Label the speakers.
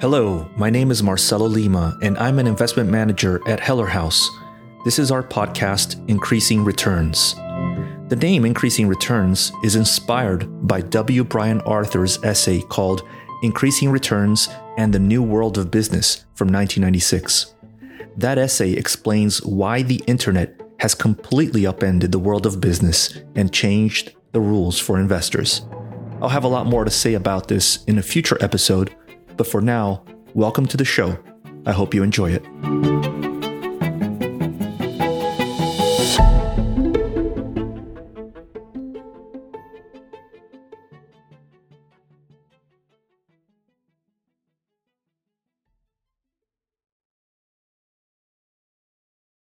Speaker 1: Hello, my name is Marcelo Lima, and I'm an investment manager at Heller House. This is our podcast, Increasing Returns. The name Increasing Returns is inspired by W. Brian Arthur's essay called Increasing Returns and the New World of Business from 1996. That essay explains why the internet has completely upended the world of business and changed the rules for investors. I'll have a lot more to say about this in a future episode, but for now, welcome to the show. I hope you enjoy it.